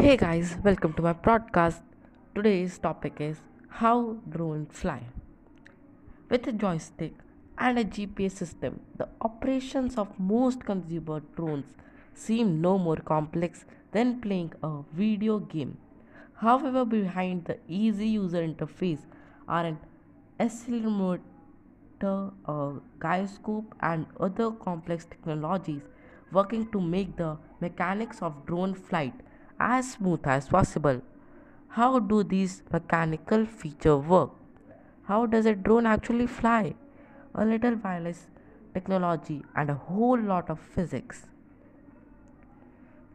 Hey guys, welcome to my podcast. Today's topic is how drones fly. With a joystick and a GPS system, the operations of most consumer drones seem no more complex than playing a video game. However, behind the easy user interface are an accelerometer, a gyroscope, and other complex technologies working to make the mechanics of drone flight as smooth as possible. How do these mechanical features work? How does a drone actually fly? A little wireless technology and a whole lot of physics.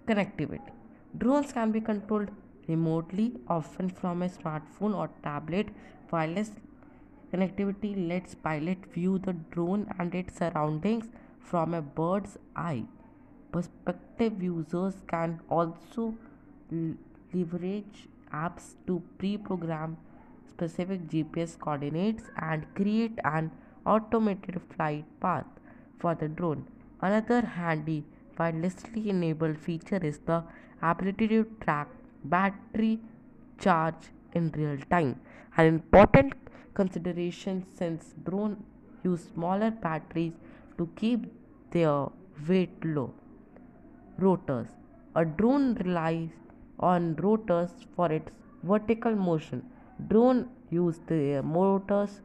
Connectivity. Drones can be controlled remotely, often from a smartphone or tablet. Wireless connectivity lets pilot view the drone and its surroundings from a bird's eye perspective. Users can also leverage apps to pre-program specific GPS coordinates and create an automated flight path for the drone. Another handy wirelessly enabled feature is the ability to track battery charge in real time. An important consideration since drones use smaller batteries to keep their weight low. Rotors. A drone relies on rotors for its vertical motion. Drone use the motors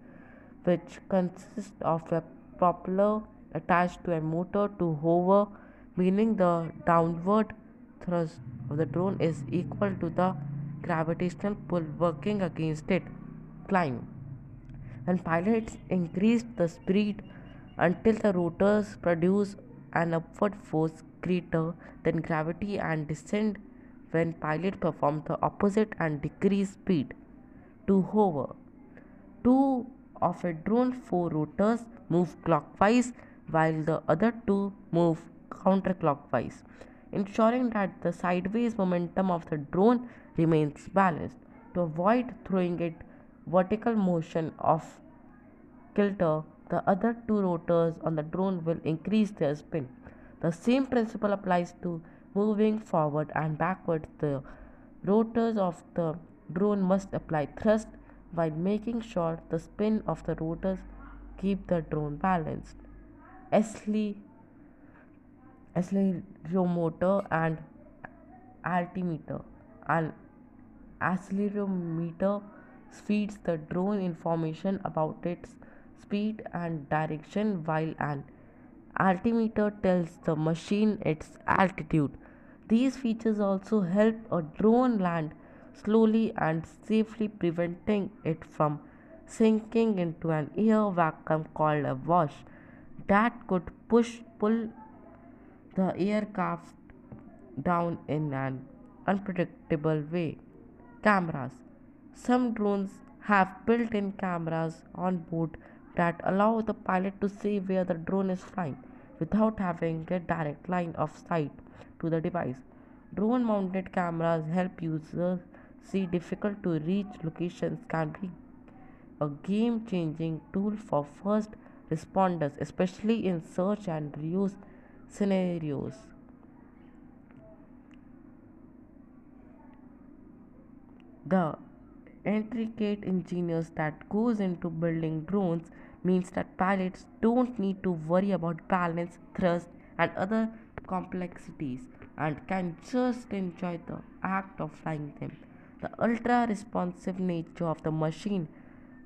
which consist of a propeller attached to a motor to hover meaning the downward thrust of the drone is equal to the gravitational pull working against it. Climb. When pilots increase the speed until the rotors produce an upward force greater than gravity and descend when pilot perform the opposite and decrease speed. To hover, two of a drone four rotors move clockwise while the other two move counterclockwise, ensuring that the sideways momentum of the drone remains balanced. To avoid throwing it vertical motion of kilter, the other two rotors on the drone will increase their spin. The same principle applies to moving forward and backward. The rotors of the drone must apply thrust while making sure the spin of the rotors keep the drone balanced. accelerometer and altimeter. An accelerometer feeds the drone information about its speed and direction while an altimeter tells the machine its altitude. These features also help a drone land slowly and safely, preventing it from sinking into an air vacuum called a wash that could push pull the aircraft down in an unpredictable way. Cameras. Some drones have built in cameras on board that allow the pilot to see where the drone is flying without having a direct line of sight to the device. Drone mounted cameras help users see difficult to reach locations can be a game changing tool for first responders especially in search and rescue scenarios. The intricate engineers that goes into building drones means that pilots don't need to worry about balance, thrust, and other complexities and can just enjoy the act of flying them. The ultra responsive nature of the machine,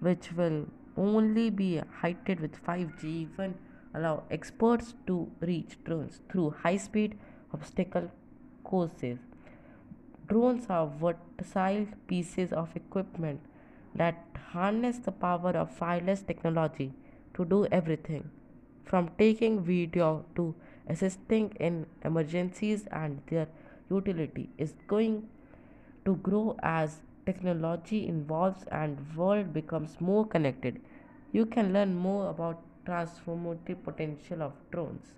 which will only be heightened with 5G, even allow experts to reach drones through high speed obstacle courses. Drones are versatile pieces of equipment that harness the power of wireless technology to do everything from taking video to assisting in emergencies and their utility is going to grow as technology evolves and world becomes more connected. You can learn more about transformative potential of drones